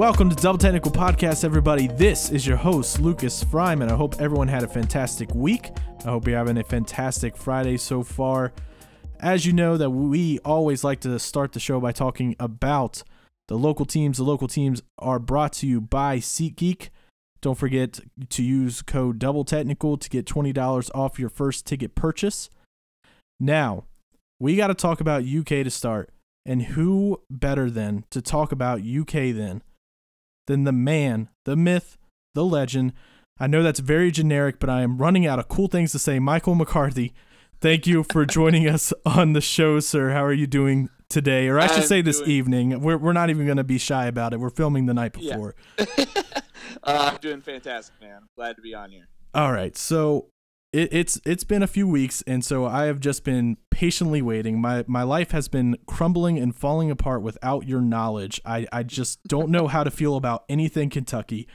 Welcome to Double Technical Podcast, everybody. This is your host, Lucas Fryman. I hope everyone had a fantastic week. I hope you're having a fantastic Friday so far. As you know, that we always like to start the show by talking about the local teams. The local teams are brought to you by SeatGeek. Don't forget to use code Double Technical to get twenty dollars off your first ticket purchase. Now, we got to talk about UK to start, and who better than to talk about UK then than the man, the myth, the legend. I know that's very generic, but I am running out of cool things to say. Michael McCarthy, thank you for joining us on the show, sir. How are you doing today? Or I should I'm say this doing- evening. We're, we're not even going to be shy about it. We're filming the night Yeah. before. uh, I'm doing fantastic, man. Glad to be on here. All right, so it, it's it's been a few weeks, and so I have just been patiently waiting. My my life has been crumbling and falling apart without your knowledge. I I just don't know how to feel about anything Kentucky.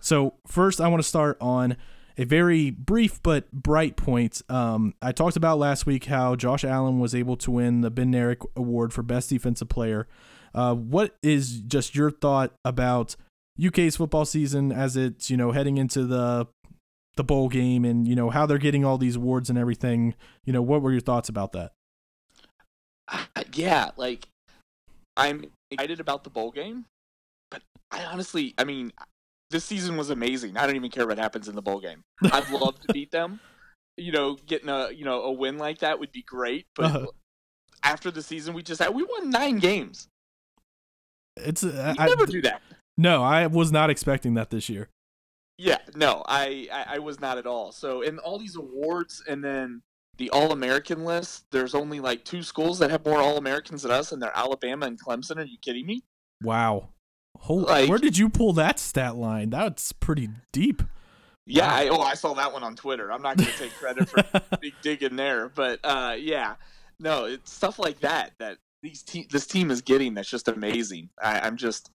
So first, I want to start on a very brief but bright point. Um, I talked about last week how Josh Allen was able to win the Bednarik Award for Best Defensive Player. Uh, what is just your thought about UK's football season as it's you know heading into the the bowl game and you know how they're getting all these awards and everything? You know, what were your thoughts about that? Uh, yeah, like I'm excited about the bowl game, but I honestly, I mean, this season was amazing. I don't even care what happens in the bowl game. I'd love to beat them. You know, getting a you know a win like that would be great. But Uh-huh. after the season we just had, we won nine games. It's uh, I, never do that. no, I was not expecting that this year. Yeah, no, I, I I was not at all. So in all these awards and then the All American list, there's only like two schools that have more All Americans than us, and they're Alabama and Clemson. Are you kidding me? Wow. Hol- Like- where did you pull that stat line? That's pretty deep. Yeah, Wow. I, oh, I saw that one on Twitter. I'm not going to take credit for big dig in there, but uh, yeah, no, it's stuff like that that these te- this team is getting. That's just amazing. I, I'm just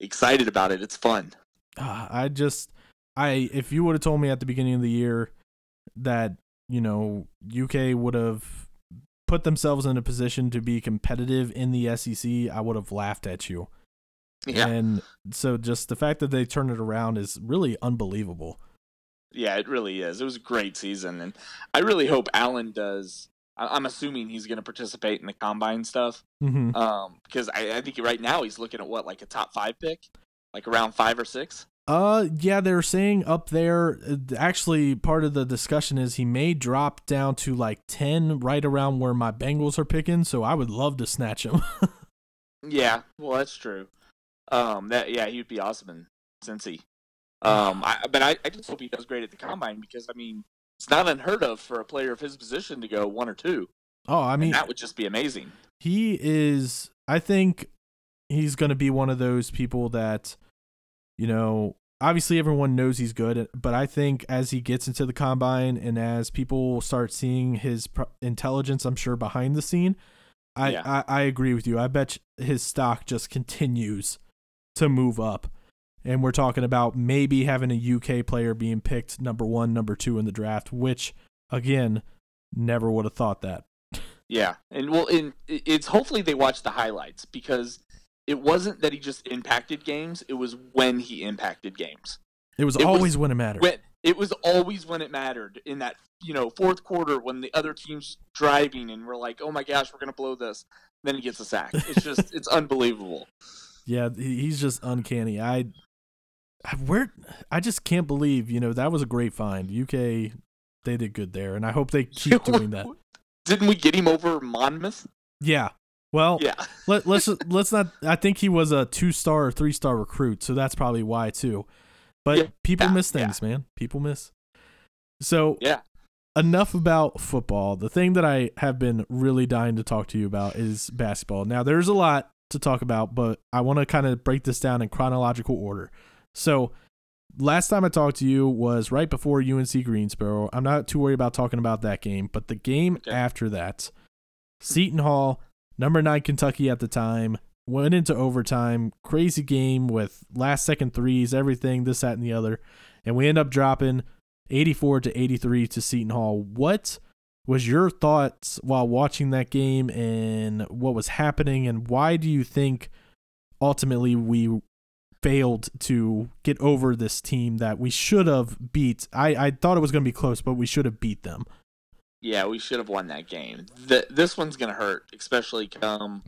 excited about it. It's fun. Ah, I just I if you would have told me at the beginning of the year that, you know, UK would have put themselves in a position to be competitive in the SEC, I would have laughed at you. Yeah, And so just the fact that they turned it around is really unbelievable. yeah, it really is. It was a great season, and I really hope Allen does. I- I'm assuming he's going to participate in the combine stuff, Mhm. um, because I, I think right now he's looking at what like a top five pick, like around five or six. Uh, yeah, they're saying up there. uh, Actually, part of the discussion is he may drop down to like ten, right around where my Bengals are picking. So I would love to snatch him. Yeah, well, that's true. Um, that yeah, he'd be awesome in Cincy. Um, I, but I, I just hope he does great at the combine because I mean it's not unheard of for a player of his position to go one or two. oh, I mean, mean, that would just be amazing. he is. I think he's going to be one of those people that, you know, obviously everyone knows he's good, but I think as he gets into the combine and as people start seeing his pro- intelligence, I'm sure behind the scene, I, Yeah. I I agree with you. I bet his stock just continues to move up. And we're talking about maybe having a UK player being picked number one, number two in the draft, which again, never would have thought that. Yeah, and well, in it- it's hopefully they watch the highlights because it wasn't that he just impacted games; it was when he impacted games. It was It was- always when it mattered. When it was always when it mattered in that you know fourth quarter when the other team's driving and we're like, oh my gosh, we're gonna blow this. Then he gets a sack. It's just it's unbelievable. Yeah, he's just uncanny. I, I where I just can't believe you know that was a great find. UK, they did good there, and I hope they keep doing that. Didn't we get him over Monmouth? Yeah. Well, Yeah. let, let's let's not. I think he was a two star or three star recruit, so that's probably why too. But Yeah, people yeah, miss things, man. People miss. So Yeah. enough about football. The thing that I have been really dying to talk to you about is basketball. Now, there's a lot to talk about, but I want to kind of break this down in chronological order. So, last time I talked to you was right before UNC Greensboro. I'm not too worried about talking about that game, but the game Okay. after that, Seton Hall, number nine Kentucky at the time, went into overtime. Crazy game with last second threes, everything, this, that, and the other. And we end up dropping 84 to 83 to Seton Hall. What was your thoughts while watching that game and what was happening and why do you think ultimately we failed to get over this team that we should have beat. I, I thought it was going to be close, but we should have beat them. Yeah, we should have won that game. The, this one's going to hurt, especially come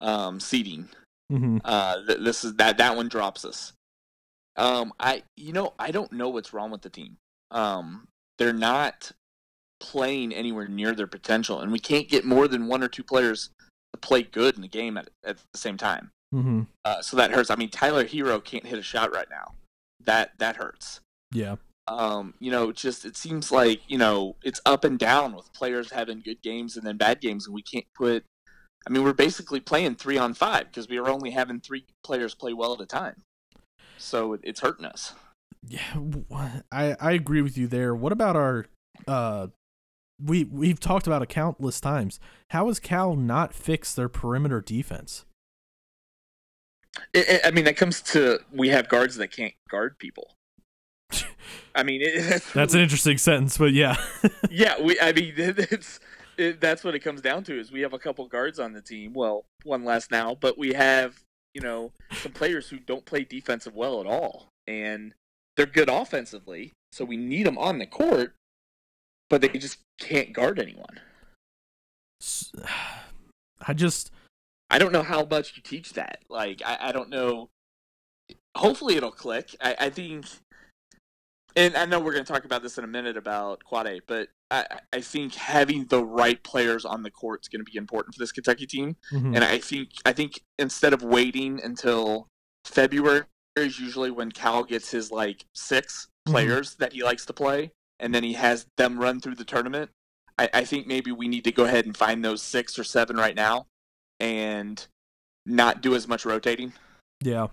um, seeding. Mm-hmm. Uh, th- this is that that one drops us. Um, I you know I don't know what's wrong with the team. Um, they're not playing anywhere near their potential, and we can't get more than one or two players to play good in the game at at the same time. Mm-hmm. Uh, so that hurts. I mean, Tyler Herro can't hit a shot right now. That that hurts. Yeah. Um, you know, just it seems like you know it's up and down with players having good games and then bad games, and we can't put. I mean, we're basically playing three on five because we are only having three players play well at a time. So it, it's hurting us. Yeah, I I agree with you there. What about our uh we we've talked about it countless times. How has Cal not fixed their perimeter defense? It, it- I mean, that comes to we have guards that can't guard people. I mean, it, That's an interesting sentence, but yeah. yeah. We, I mean, it's it, that's what it comes down to is we have a couple guards on the team. Well, one less now, but we have you know some players who don't play defensive well at all, and they're good offensively. So we need them on the court, but they just can't guard anyone. I just I don't know how much you teach that. Like, I, I don't know. Hopefully, it'll click. I, I think, and I know we're going to talk about this in a minute about Quade, but I, I think having the right players on the court is going to be important for this Kentucky team. mhm. And I think, I think instead of waiting until February is usually when Cal gets his like 6 Mhm. players that he likes to play, and then he has them run through the tournament. I, I think maybe we need to go ahead and find those six or seven right now, and not do as much rotating, yeah.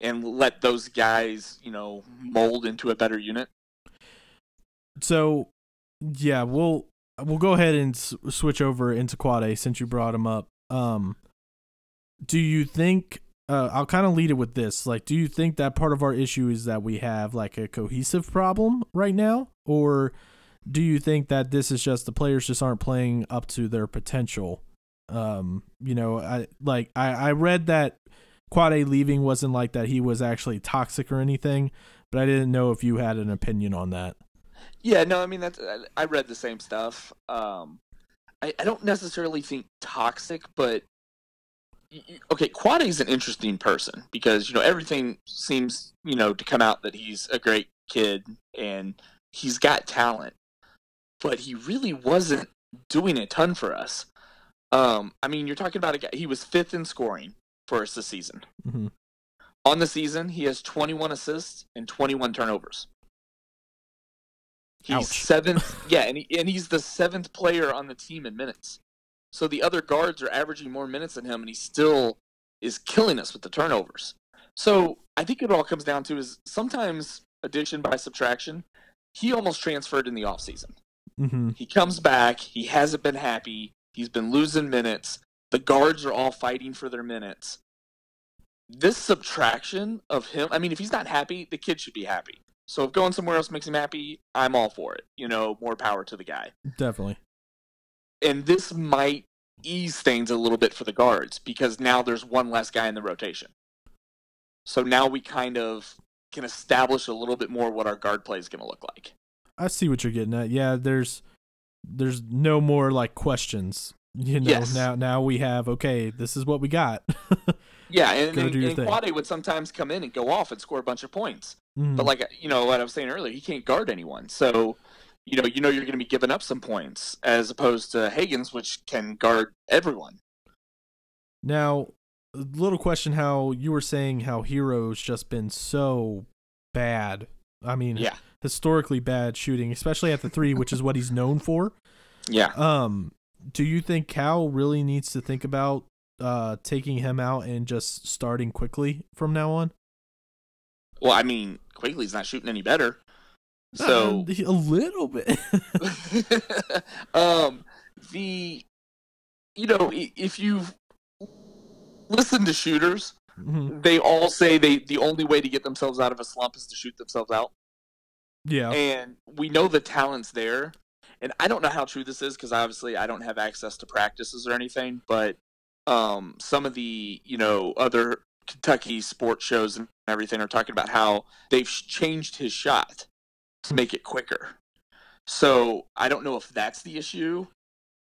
And let those guys, you know, mold into a better unit. So yeah, we'll we'll go ahead and s- switch over into Quade since you brought him up. Um do you think uh, I'll kind of lead it with this. Like, do you think that part of our issue is that we have like a cohesive problem right now, or do you think that this is just the players just aren't playing up to their potential? Um, you know, I like I I read that Quade leaving wasn't like that he was actually toxic or anything, but I didn't know if you had an opinion on that. Yeah, no, I mean that's I- read the same stuff. Um, I, I don't necessarily think toxic, but okay, Quade is an interesting person because you know everything seems you know to come out that he's a great kid and he's got talent, but he really wasn't doing a ton for us. Um, I mean, you're talking about a guy. He was fifth in scoring for us this season. Mhm. On the season, he has 21 assists and 21 turnovers. He's Ouch. seventh, yeah, and, he, and he's the seventh player on the team in minutes. So the other guards are averaging more minutes than him, and he still is killing us with the turnovers. So I think it all comes down to is sometimes addition by subtraction. He almost transferred in the offseason. Mhm. He comes back. He hasn't been happy. He's been losing minutes. The guards are all fighting for their minutes. This subtraction of him, I mean, if he's not happy, the kid should be happy. So if going somewhere else makes him happy, I'm all for it. You know, more power to the guy. Definitely. And this might ease things a little bit for the guards because now there's one less guy in the rotation. So now we kind of can establish a little bit more what our guard play is going to look like. I see what you're getting at. Yeah, there's there's no more like questions. You know, Yes. now now we have okay, this is what we got. Yeah, and, Go and, your and. Quade would sometimes come in and go off and score a bunch of points. Mhm. But like you know what I was saying earlier, he can't guard anyone. So you know you know you're going to be giving up some points as opposed to Hagans, which can guard everyone. now, little question: How you were saying how Herro's just been so bad? I mean, Yeah, historically bad shooting, especially at the three, which is what he's known for. yeah. Um, do you think Cal really needs to think about uh taking him out and just starting Quickley from now on? Well, I mean Quickley's not shooting any better. So Uh, a little bit. um, the you know if you listen to shooters, Mhm. they all say they the only way to get themselves out of a slump is to shoot themselves out. yeah. and we know the talent's there. And I don't know how true this is because obviously I don't have access to practices or anything. But um, some of the you know other Kentucky sports shows and everything are talking about how they've changed his shot to make it quicker. So I don't know if that's the issue.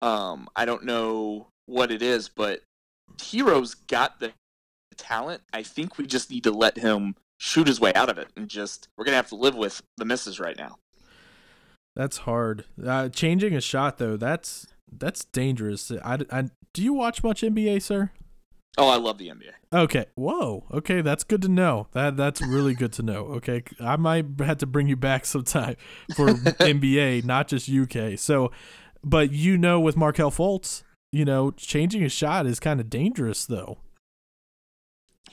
Um, I don't know what it is, but Herro's got the talent. I think we just need to let him shoot his way out of it, and just we're gonna have to live with the misses right now. That's hard. Uh, changing a shot though, that's that's dangerous. I, I, do you watch much NBA, sir? Oh, I love the NBA. Okay. Whoa. Okay, that's good to know. That that's really good to know. Okay, I might have to bring you back sometime for NBA, not just UK. So, but you know, with Markelle Fultz, you know, changing a shot is kind of dangerous, though.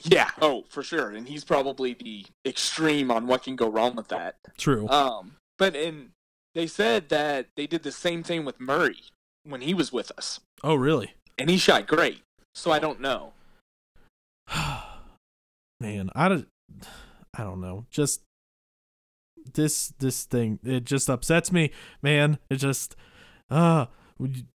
Yeah. Oh, for sure. And he's probably the extreme on what can go wrong with that. True. Um, but and they said that they did the same thing with Murray when he was with us. Oh, really? And he shot great. So I don't know. Man, I don't, I don't know. Just this this thing it just upsets me, man. It just uh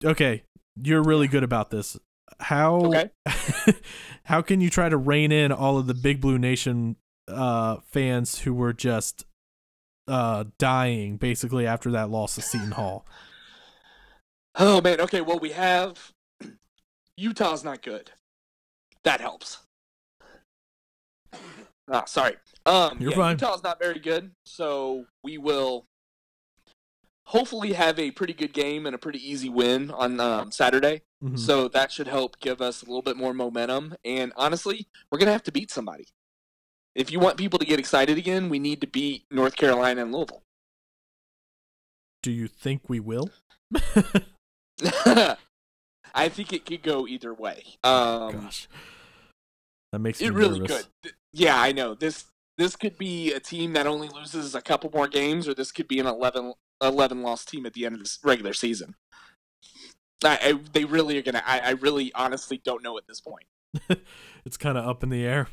okay, you're really good about this. How Okay. how can you try to rein in all of the Big Blue Nation uh fans who were just uh dying basically after that loss to Seton Hall? Oh man. Okay. Well, we have Utah's not good. That helps. Ah, sorry. Um, You're yeah, fine. Utah's not very good, so we will hopefully have a pretty good game and a pretty easy win on um, Saturday. Mhm. So that should help give us a little bit more momentum. And honestly, we're gonna have to beat somebody. If you want people to get excited again, we need to beat North Carolina and Louisville. Do you think we will? I think it could go either way. Um, Gosh. That makes me it really nervous. could. Th- Yeah, I know. This this could be a team that only loses a couple more games, or this could be an 11, 11 loss team at the end of this regular season. I, I they really are gonna. I, I really, honestly, don't know at this point. It's kind of up in the air.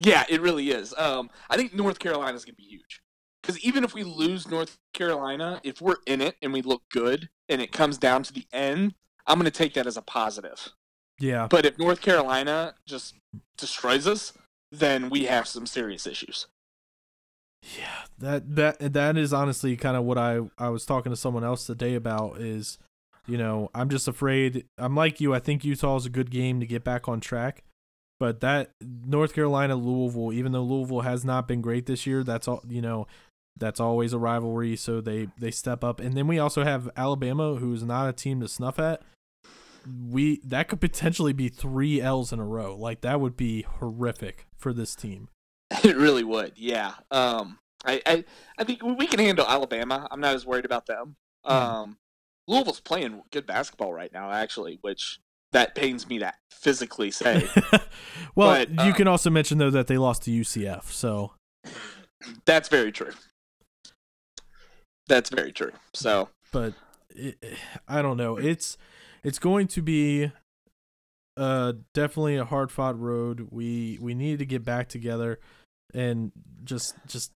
Yeah, it really is. Um, I think North Carolina is gonna be huge because even if we lose North Carolina, if we're in it and we look good, and it comes down to the end, I'm gonna take that as a positive. Yeah. But if North Carolina just destroys us, then we have some serious issues. Yeah, that that that is honestly kind of what I I was talking to someone else today about is, you know, I'm just afraid. I'm like you. I think Utah is a good game to get back on track, but that North Carolina Louisville, even though Louisville has not been great this year, that's all you know. That's always a rivalry, so they they step up, and then we also have Alabama, who is not a team to snuff at. We that could potentially be three L's in a row. Like that would be horrific for this team. It really would, yeah. Um, I, I, I think we can handle Alabama. I'm not as worried about them. Mhm. Um, Louisville's playing good basketball right now, actually, which that pains me to physically say. well, But, you uh, can also mention though that they lost to UCF, so That's very true. That's very true. So but it, I don't know. It's it's going to be uh definitely a hard fought road. We we need to get back together and just just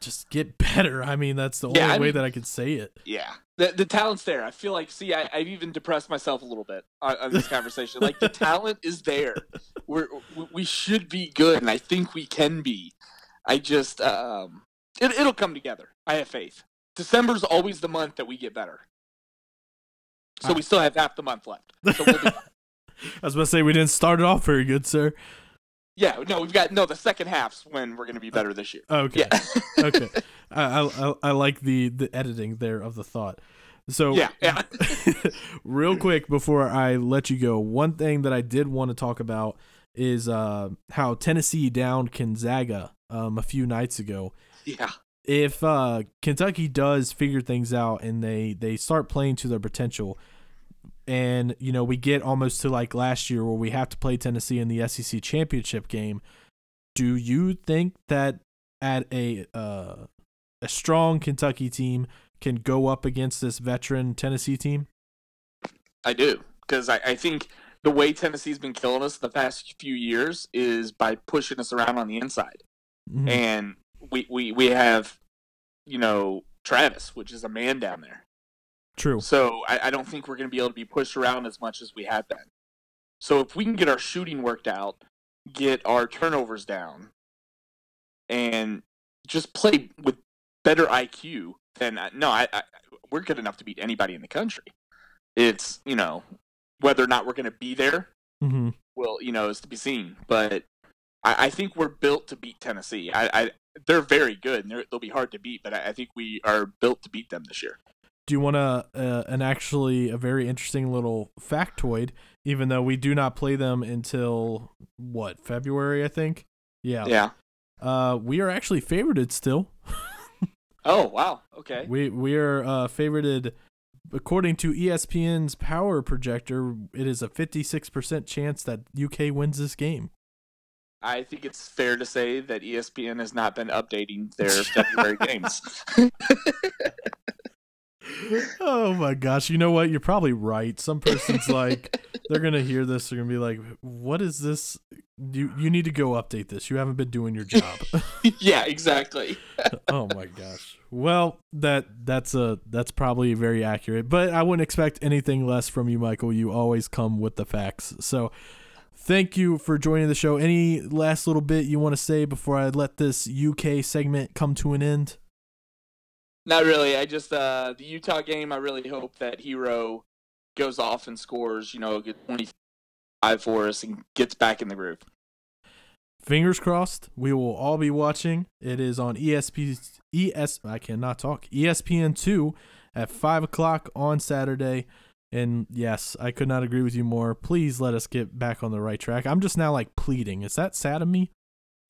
just get better. I mean, that's the Yeah, only I way mean- that I could say it. yeah, the the talent's there. I feel like, see, I, I've even depressed myself a little bit on, on this conversation. like the talent is there. We're we- we should be good, and I think we can be. I just um, it, it'll come together. I have faith. December's always the month that we get better. So we still have half the month left. So we'll be. I was about to say we didn't start it off very good, sir. Yeah, no, we've got no. The second half's when we're going to be better this year. Okay. Yeah. okay. I, I I- I like the the editing there of the thought. So yeah, yeah. real quick before I let you go, one thing that I did want to talk about is uh, how Tennessee downed Gonzaga um, a few nights ago. yeah. If uh, Kentucky does figure things out and they they start playing to their potential, and you know we get almost to like last year where we have to play Tennessee in the SEC championship game, do you think that at a uh, a strong Kentucky team can go up against this veteran Tennessee team? I do because I, I think the way Tennessee's been killing us the past few years is by pushing us around on the inside, Mhm. and we we we have, you know, Travis, which is a man down there. True. So I, I don't think we're going to be able to be pushed around as much as we have been. So if we can get our shooting worked out, get our turnovers down and just play with better IQ, then no, I, I we're good enough to beat anybody in the country. It's you know whether or not we're going to be there, Mm-hmm. well, you know, is to be seen. But I, I think we're built to beat Tennessee. I, I they're very good and they're, they'll be hard to beat, but I, I think we are built to beat them this year. Do you want to uh, an actually a very interesting little factoid? Even though we do not play them until what February, I think. Yeah. Yeah. Uh, we are actually favorited still. Oh wow. Okay. We we are uh, favorited according to ESPN's power projector. It is a fifty six percent chance that UK wins this game. I think it's fair to say that ESPN has not been updating their February games. oh my gosh! You know what? You're probably right. Some person's like, they're gonna hear this. They're gonna be like, "What is this? You you need to go update this. You haven't been doing your job." yeah, exactly. oh my gosh. Well, that that's a that's probably very accurate, but I wouldn't expect anything less from you, Michael. You always come with the facts. So, thank you for joining the show. Any last little bit you want to say before I let this UK segment come to an end? Not really. I just uh the Utah game. I really hope that Herro goes off and scores. You know, get twenty five for us and gets back in the groove. Fingers crossed. We will all be watching. It is on ESP ES. I cannot talk. ESPN two at five o'clock on Saturday. And yes, I could not agree with you more. Please let us get back on the right track. I'm just now like pleading. Is that sad of me?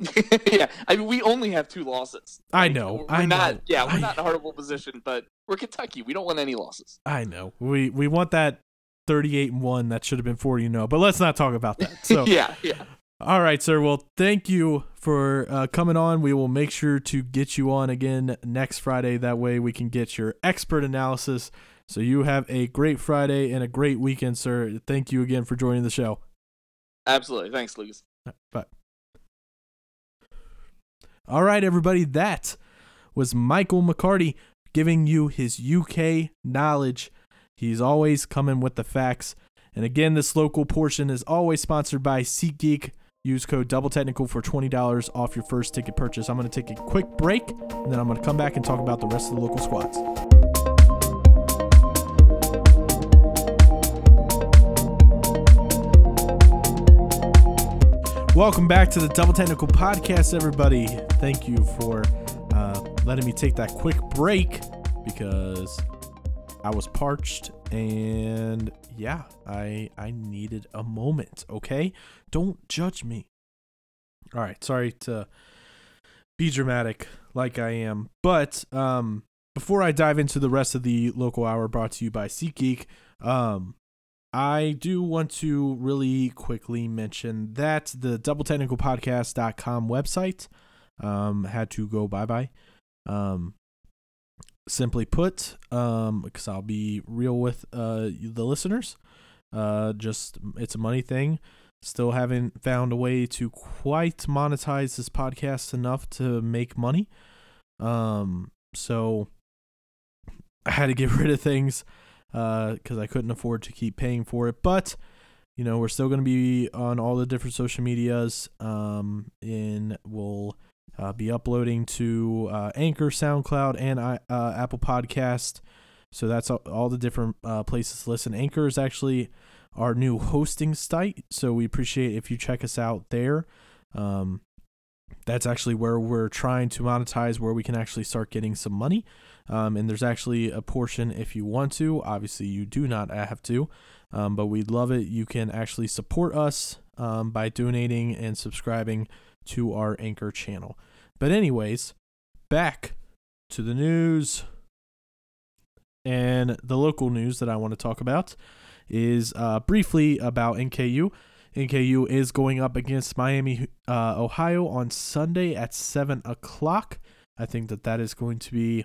yeah, I mean, we only have two losses. I know, We're I not. know, Yeah, we're I- not in a horrible position, but we're Kentucky. We don't want any losses. I know. We we want that 38 and 1 that should have been 40 and 0, but let's not talk about that. So yeah, yeah. All right, sir. Well, thank you for uh, coming on. We will make sure to get you on again next Friday. That way, we can get your expert analysis. So, you have a great Friday and a great weekend, sir. Thank you again for joining the show. Absolutely. Thanks, Lucas. Bye. All right, everybody. That was Michael McCarty giving you his UK knowledge. He's always coming with the facts. And again, this local portion is always sponsored by SeatGeek. Use code Double Technical for twenty dollars off your first ticket purchase. I'm going to take a quick break, and then I'm going to come back and talk about the rest of the local squads. Welcome back to the Double Technical Podcast, everybody. Thank you for uh, letting me take that quick break because I was parched and yeah, I I needed a moment. Okay, don't judge me. All right, sorry to be dramatic like I am, but um, before I dive into the rest of the local hour brought to you by SeatGeek, um, I do want to really quickly mention that the doubletechnicalpodcast.com website um, had to go bye bye. Um, simply put, um, because I'll be real with uh, the listeners, uh, just it's a money thing. Still haven't found a way to quite monetize this podcast enough to make money. Um, so I had to get rid of things because I couldn't afford to keep paying for it. But you know, we're still going to be on all the different social medias, um, and we'll uh, be uploading to uh, Anchor, SoundCloud, and I, uh, Apple Podcast. So that's all, all the different uh, places to listen. Anchor is actually our new hosting site, so we appreciate if you check us out there. Um, that's actually where we're trying to monetize, where we can actually start getting some money. Um, and there's actually a portion if you want to. Obviously, you do not have to, um, but we'd love it. You can actually support us um, by donating and subscribing to our Anchor channel. But, anyways, back to the news. And the local news that I want to talk about is uh, briefly about NKU. NKU is going up against Miami, uh, Ohio on Sunday at 7 o'clock. I think that that is going to be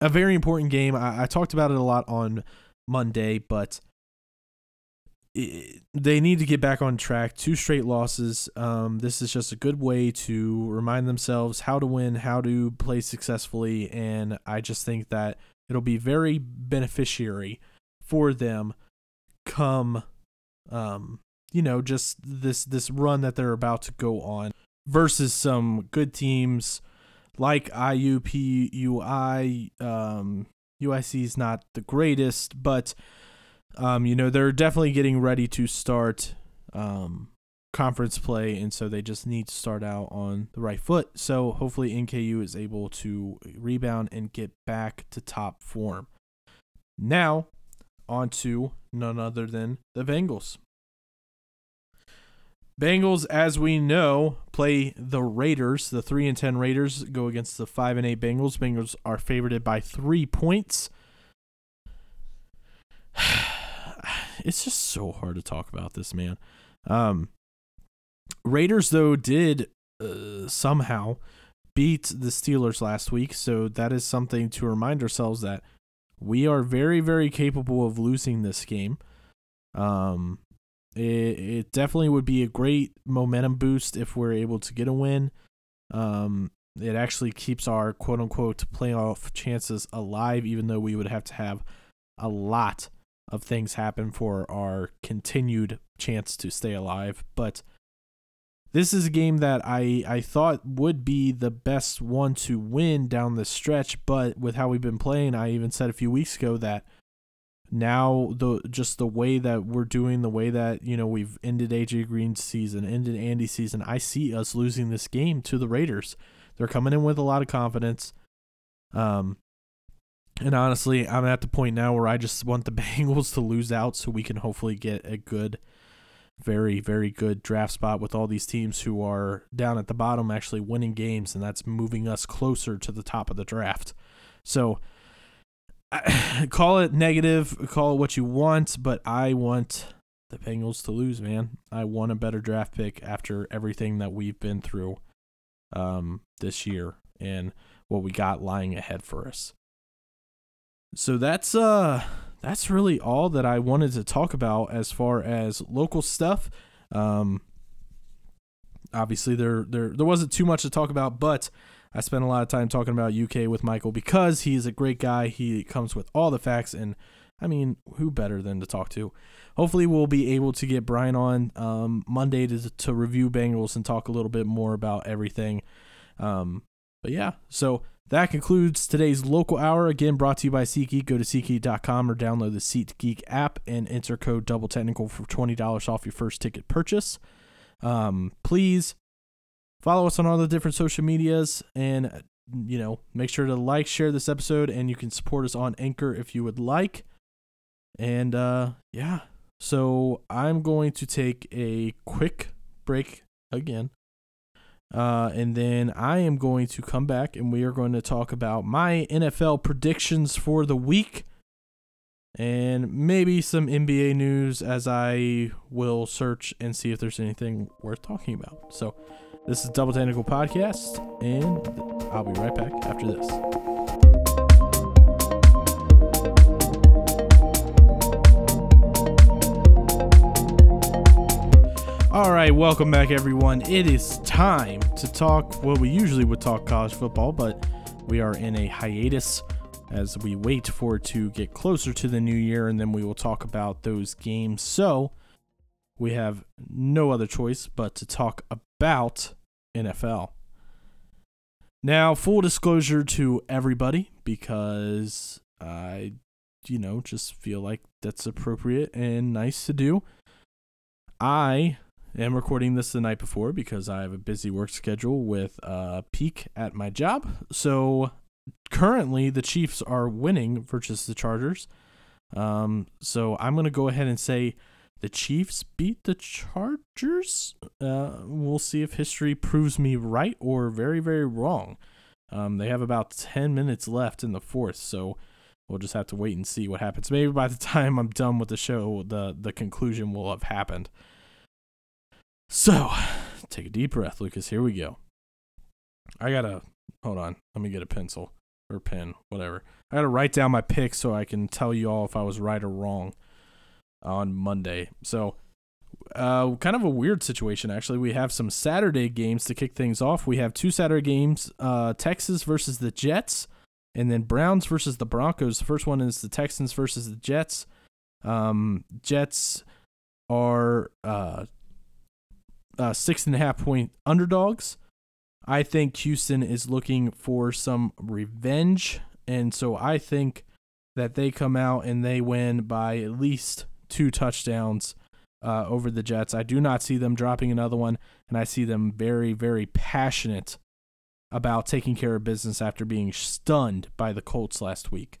a very important game. I, I talked about it a lot on Monday, but they need to get back on track. Two straight losses. Um, this is just a good way to remind themselves how to win, how to play successfully, and I just think that it'll be very beneficiary for them come, um, you know, just this this run that they're about to go on versus some good teams like IUPUI. Um, UIC is not the greatest, but um, you know they're definitely getting ready to start um, conference play, and so they just need to start out on the right foot. So hopefully NKU is able to rebound and get back to top form. Now, on to none other than the Bengals. Bengals, as we know, play the Raiders. The three and ten Raiders go against the five and eight Bengals. Bengals are favored by three points. It's just so hard to talk about this, man. Um, Raiders though did uh, somehow beat the Steelers last week, so that is something to remind ourselves that we are very, very capable of losing this game. Um, it, it definitely would be a great momentum boost if we're able to get a win. Um, it actually keeps our quote unquote playoff chances alive, even though we would have to have a lot of things happen for our continued chance to stay alive. But this is a game that I, I thought would be the best one to win down the stretch, but with how we've been playing, I even said a few weeks ago that now the just the way that we're doing, the way that you know we've ended AJ Green's season, ended Andy's season, I see us losing this game to the Raiders. They're coming in with a lot of confidence. Um, and honestly, I'm at the point now where I just want the Bengals to lose out so we can hopefully get a good, very, very good draft spot with all these teams who are down at the bottom actually winning games, and that's moving us closer to the top of the draft. So, call it negative, call it what you want, but I want the Bengals to lose, man. I want a better draft pick after everything that we've been through um, this year and what we got lying ahead for us. So that's uh that's really all that I wanted to talk about as far as local stuff. Um obviously there there there wasn't too much to talk about, but I spent a lot of time talking about UK with Michael because he's a great guy. He comes with all the facts and I mean, who better than to talk to? Hopefully, we'll be able to get Brian on um, Monday to, to review Bengals and talk a little bit more about everything. Um, but yeah, so that concludes today's local hour. Again, brought to you by SeatGeek. Go to SeatGeek.com or download the SeatGeek app and enter code Double Technical for twenty dollars off your first ticket purchase. Um, please follow us on all the different social medias and you know make sure to like, share this episode, and you can support us on Anchor if you would like. And uh, yeah, so I'm going to take a quick break again. Uh, and then I am going to come back and we are going to talk about my NFL predictions for the week and maybe some NBA news as I will search and see if there's anything worth talking about. So, this is Double Technical Podcast, and I'll be right back after this. All right, welcome back, everyone. It is time to talk. Well, we usually would talk college football, but we are in a hiatus as we wait for it to get closer to the new year, and then we will talk about those games. So we have no other choice but to talk about NFL. Now, full disclosure to everybody, because I, you know, just feel like that's appropriate and nice to do. I am recording this the night before because I have a busy work schedule with a peak at my job. So currently the Chiefs are winning versus the Chargers. Um, so I'm gonna go ahead and say the Chiefs beat the Chargers. Uh, we'll see if history proves me right or very very wrong. Um, they have about ten minutes left in the fourth, so we'll just have to wait and see what happens. Maybe by the time I'm done with the show, the the conclusion will have happened. So, take a deep breath, Lucas. Here we go. I gotta hold on. Let me get a pencil or pen, whatever. I gotta write down my picks so I can tell you all if I was right or wrong on Monday. So, uh, kind of a weird situation actually. We have some Saturday games to kick things off. We have two Saturday games: uh, Texas versus the Jets, and then Browns versus the Broncos. The first one is the Texans versus the Jets. Um, Jets are uh, uh, six and a half point underdogs. I think Houston is looking for some revenge. And so I think that they come out and they win by at least two touchdowns uh, over the Jets. I do not see them dropping another one. And I see them very, very passionate about taking care of business after being stunned by the Colts last week.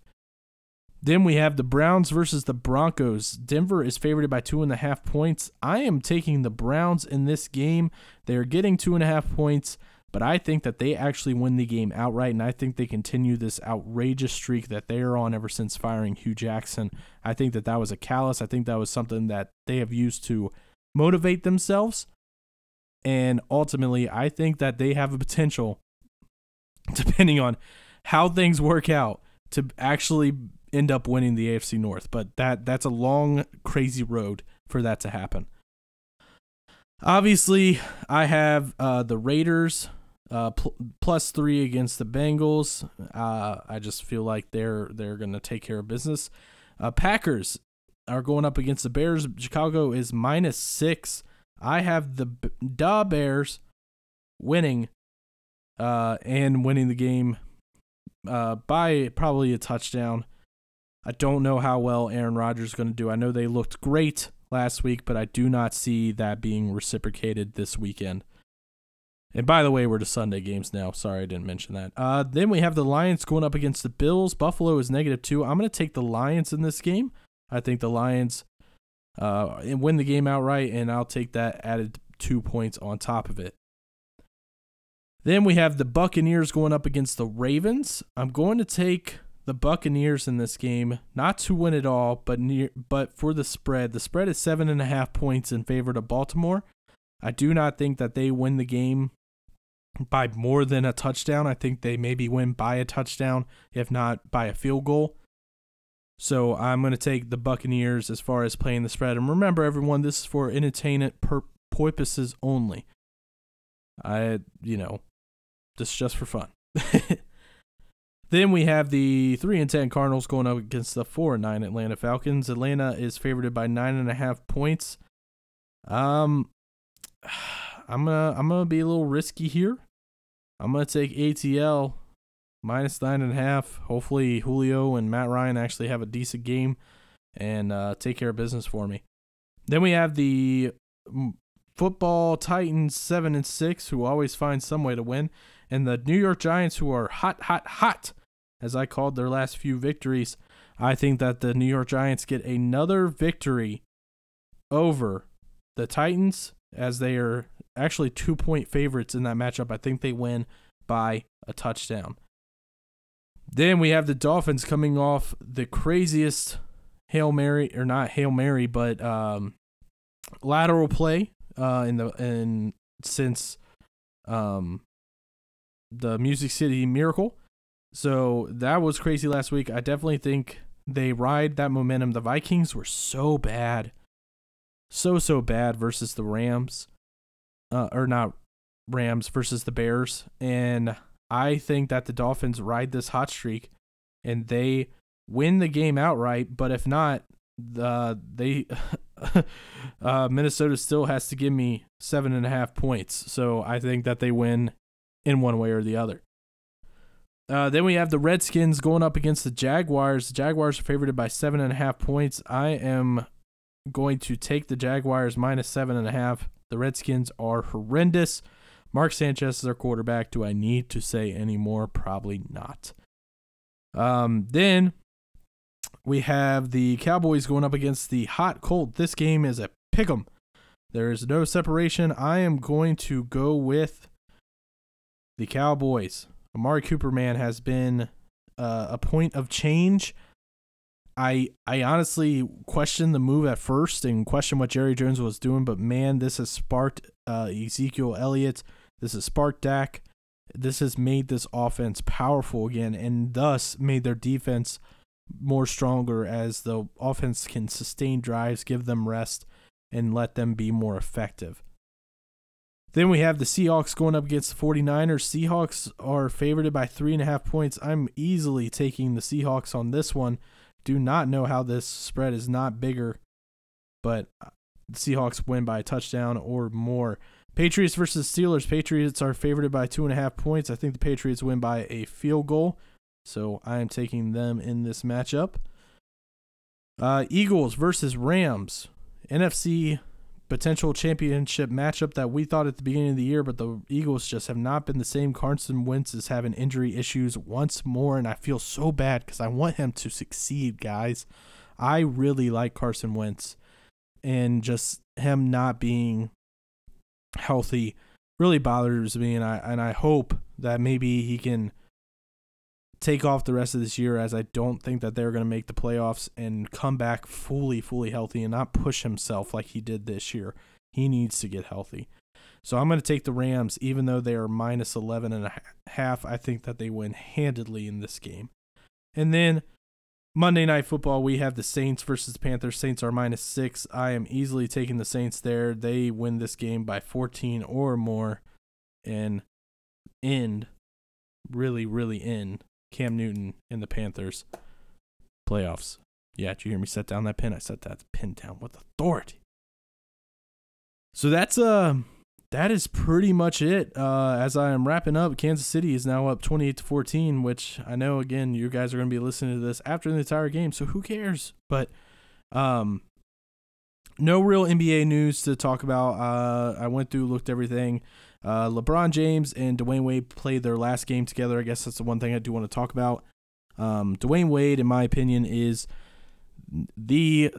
Then we have the Browns versus the Broncos. Denver is favored by two and a half points. I am taking the Browns in this game. They are getting two and a half points, but I think that they actually win the game outright, and I think they continue this outrageous streak that they are on ever since firing Hue Jackson. I think that that was a callous. I think that was something that they have used to motivate themselves. And ultimately, I think that they have a potential, depending on how things work out, to actually end up winning the AFC North, but that that's a long, crazy road for that to happen. Obviously, I have uh, the Raiders uh, pl- plus three against the Bengals. Uh, I just feel like they're they're gonna take care of business. Uh, Packers are going up against the Bears. Chicago is minus six. I have the Da Bears winning uh, and winning the game uh, by probably a touchdown. I don't know how well Aaron Rodgers is going to do. I know they looked great last week, but I do not see that being reciprocated this weekend. And by the way, we're to Sunday games now. Sorry, I didn't mention that. Uh, then we have the Lions going up against the Bills. Buffalo is negative two. I'm going to take the Lions in this game. I think the Lions uh, win the game outright, and I'll take that added two points on top of it. Then we have the Buccaneers going up against the Ravens. I'm going to take the Buccaneers in this game, not to win it all, but near, but for the spread. The spread is seven and a half points in favor of Baltimore. I do not think that they win the game by more than a touchdown. I think they maybe win by a touchdown, if not by a field goal. So I'm going to take the Buccaneers as far as playing the spread. And remember, everyone, this is for entertainment purposes only. I, you know, this is just for fun. Then we have the three and ten Cardinals going up against the four and nine Atlanta Falcons. Atlanta is favored by nine and a half points. Um, I'm gonna I'm gonna be a little risky here. I'm gonna take ATL minus nine and a half. Hopefully Julio and Matt Ryan actually have a decent game and uh, take care of business for me. Then we have the football Titans seven and six, who always find some way to win and the New York Giants, who are hot, hot, hot, as I called their last few victories. I think that the New York Giants get another victory over the Titans, as they are actually two point favorites in that matchup. I think they win by a touchdown. Then we have the Dolphins coming off the craziest Hail Mary, or not Hail Mary, but um, lateral play uh, in the in since um, the Music City Miracle. So that was crazy last week. I definitely think they ride that momentum. The Vikings were so bad, so so bad versus the Rams, uh, or not Rams versus the Bears, and I think that the Dolphins ride this hot streak, and they win the game outright. But if not, the they uh, Minnesota still has to give me seven and a half points. So I think that they win in one way or the other. Uh, then we have the Redskins going up against the Jaguars. The Jaguars are favored by seven and a half points. I am going to take the Jaguars minus seven and a half. The Redskins are horrendous. Mark Sanchez is their quarterback. Do I need to say any more? Probably not. Um, then we have the Cowboys going up against the Hot Colt. This game is a pick 'em. There is no separation. I am going to go with the Cowboys. Amari Cooper, man, has been uh, a point of change. I I honestly questioned the move at first and questioned what Jerry Jones was doing, but man, this has sparked uh, Ezekiel Elliott. This has sparked Dak. This has made this offense powerful again, and thus made their defense more stronger as the offense can sustain drives, give them rest, and let them be more effective. Then we have the Seahawks going up against the 49ers. Seahawks are favored by three and a half points. I'm easily taking the Seahawks on this one. Do not know how this spread is not bigger, but the Seahawks win by a touchdown or more. Patriots versus Steelers. Patriots are favored by two and a half points. I think the Patriots win by a field goal. So I am taking them in this matchup. Uh, Eagles versus Rams. NFC potential championship matchup that we thought at the beginning of the year, but the Eagles just have not been the same. Carson Wentz is having injury issues once more, and I feel so bad because I want him to succeed, guys. I really like Carson Wentz, and just him not being healthy really bothers me, and I and I hope that maybe he can take off the rest of this year as I don't think that they're going to make the playoffs and come back fully, fully healthy and not push himself like he did this year. He needs to get healthy. So I'm going to take the Rams, even though they are minus 11 and a half. I think that they win handedly in this game. And then Monday Night Football, we have the Saints versus the Panthers. Saints are minus six. I am easily taking the Saints there. They win this game by 14 or more and end, really, really end Cam Newton and the Panthers playoffs. Yeah, did you hear me set down that pin? I set that pin down with authority. So that's uh that is pretty much it. Uh, as I am wrapping up, Kansas City is now up 28 to 14, which I know again you guys are going to be listening to this after the entire game, so who cares? But um, no real NBA news to talk about. Uh, I went through, looked everything. Uh, LeBron James and Dwyane Wade played their last game together. I guess that's the one thing I do want to talk about. Um, Dwyane Wade, in my opinion, is the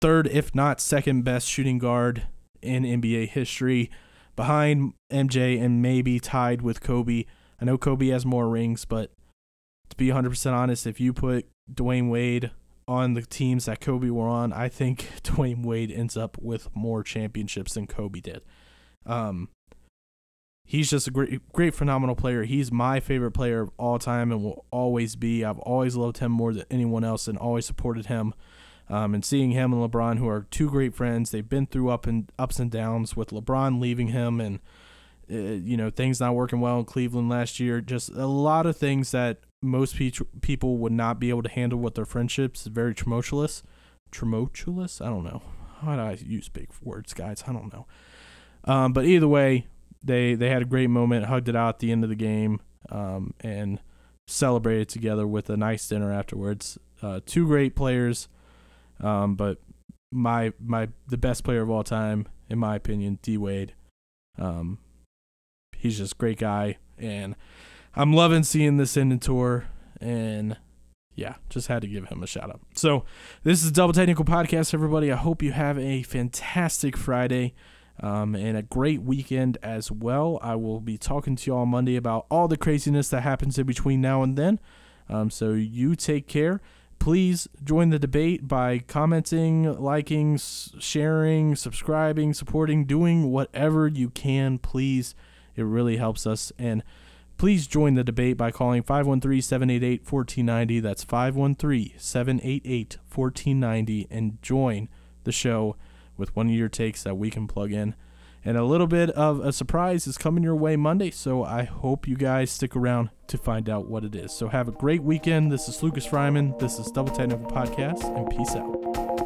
third, if not second best shooting guard in NBA history, behind MJ and maybe tied with Kobe. I know Kobe has more rings, but to be 100% honest, if you put Dwyane Wade on the teams that Kobe were on, I think Dwyane Wade ends up with more championships than Kobe did. Um, he's just a great, great, phenomenal player. He's my favorite player of all time and will always be. I've always loved him more than anyone else and always supported him. Um, and seeing him and LeBron, who are two great friends, they've been through up and ups and downs with LeBron leaving him and uh, you know things not working well in Cleveland last year. Just a lot of things that most pe- people would not be able to handle with their friendships. Very tumultuous, tumultuous. I don't know. How do I use big words, guys? I don't know. Um, but either way, they they had a great moment, hugged it out at the end of the game, um, and celebrated together with a nice dinner afterwards. Uh, two great players. Um, but my my the best player of all time, in my opinion, D Wade. Um, he's just a great guy, and I'm loving seeing this ending tour. And yeah, just had to give him a shout out. So this is the Double Technical Podcast, everybody. I hope you have a fantastic Friday. Um, and a great weekend as well. I will be talking to you all Monday about all the craziness that happens in between now and then. Um, so you take care please join the debate by commenting, liking, sharing, subscribing, supporting, doing whatever you can. Please, it really helps us. And please join the debate by calling 513 788 1490. That's 513 788 1490 and join the show with one of your takes that we can plug in. And a little bit of a surprise is coming your way Monday, so I hope you guys stick around to find out what it is. So have a great weekend. This is Lucas Fryman. This is Double Technical Podcast, and peace out.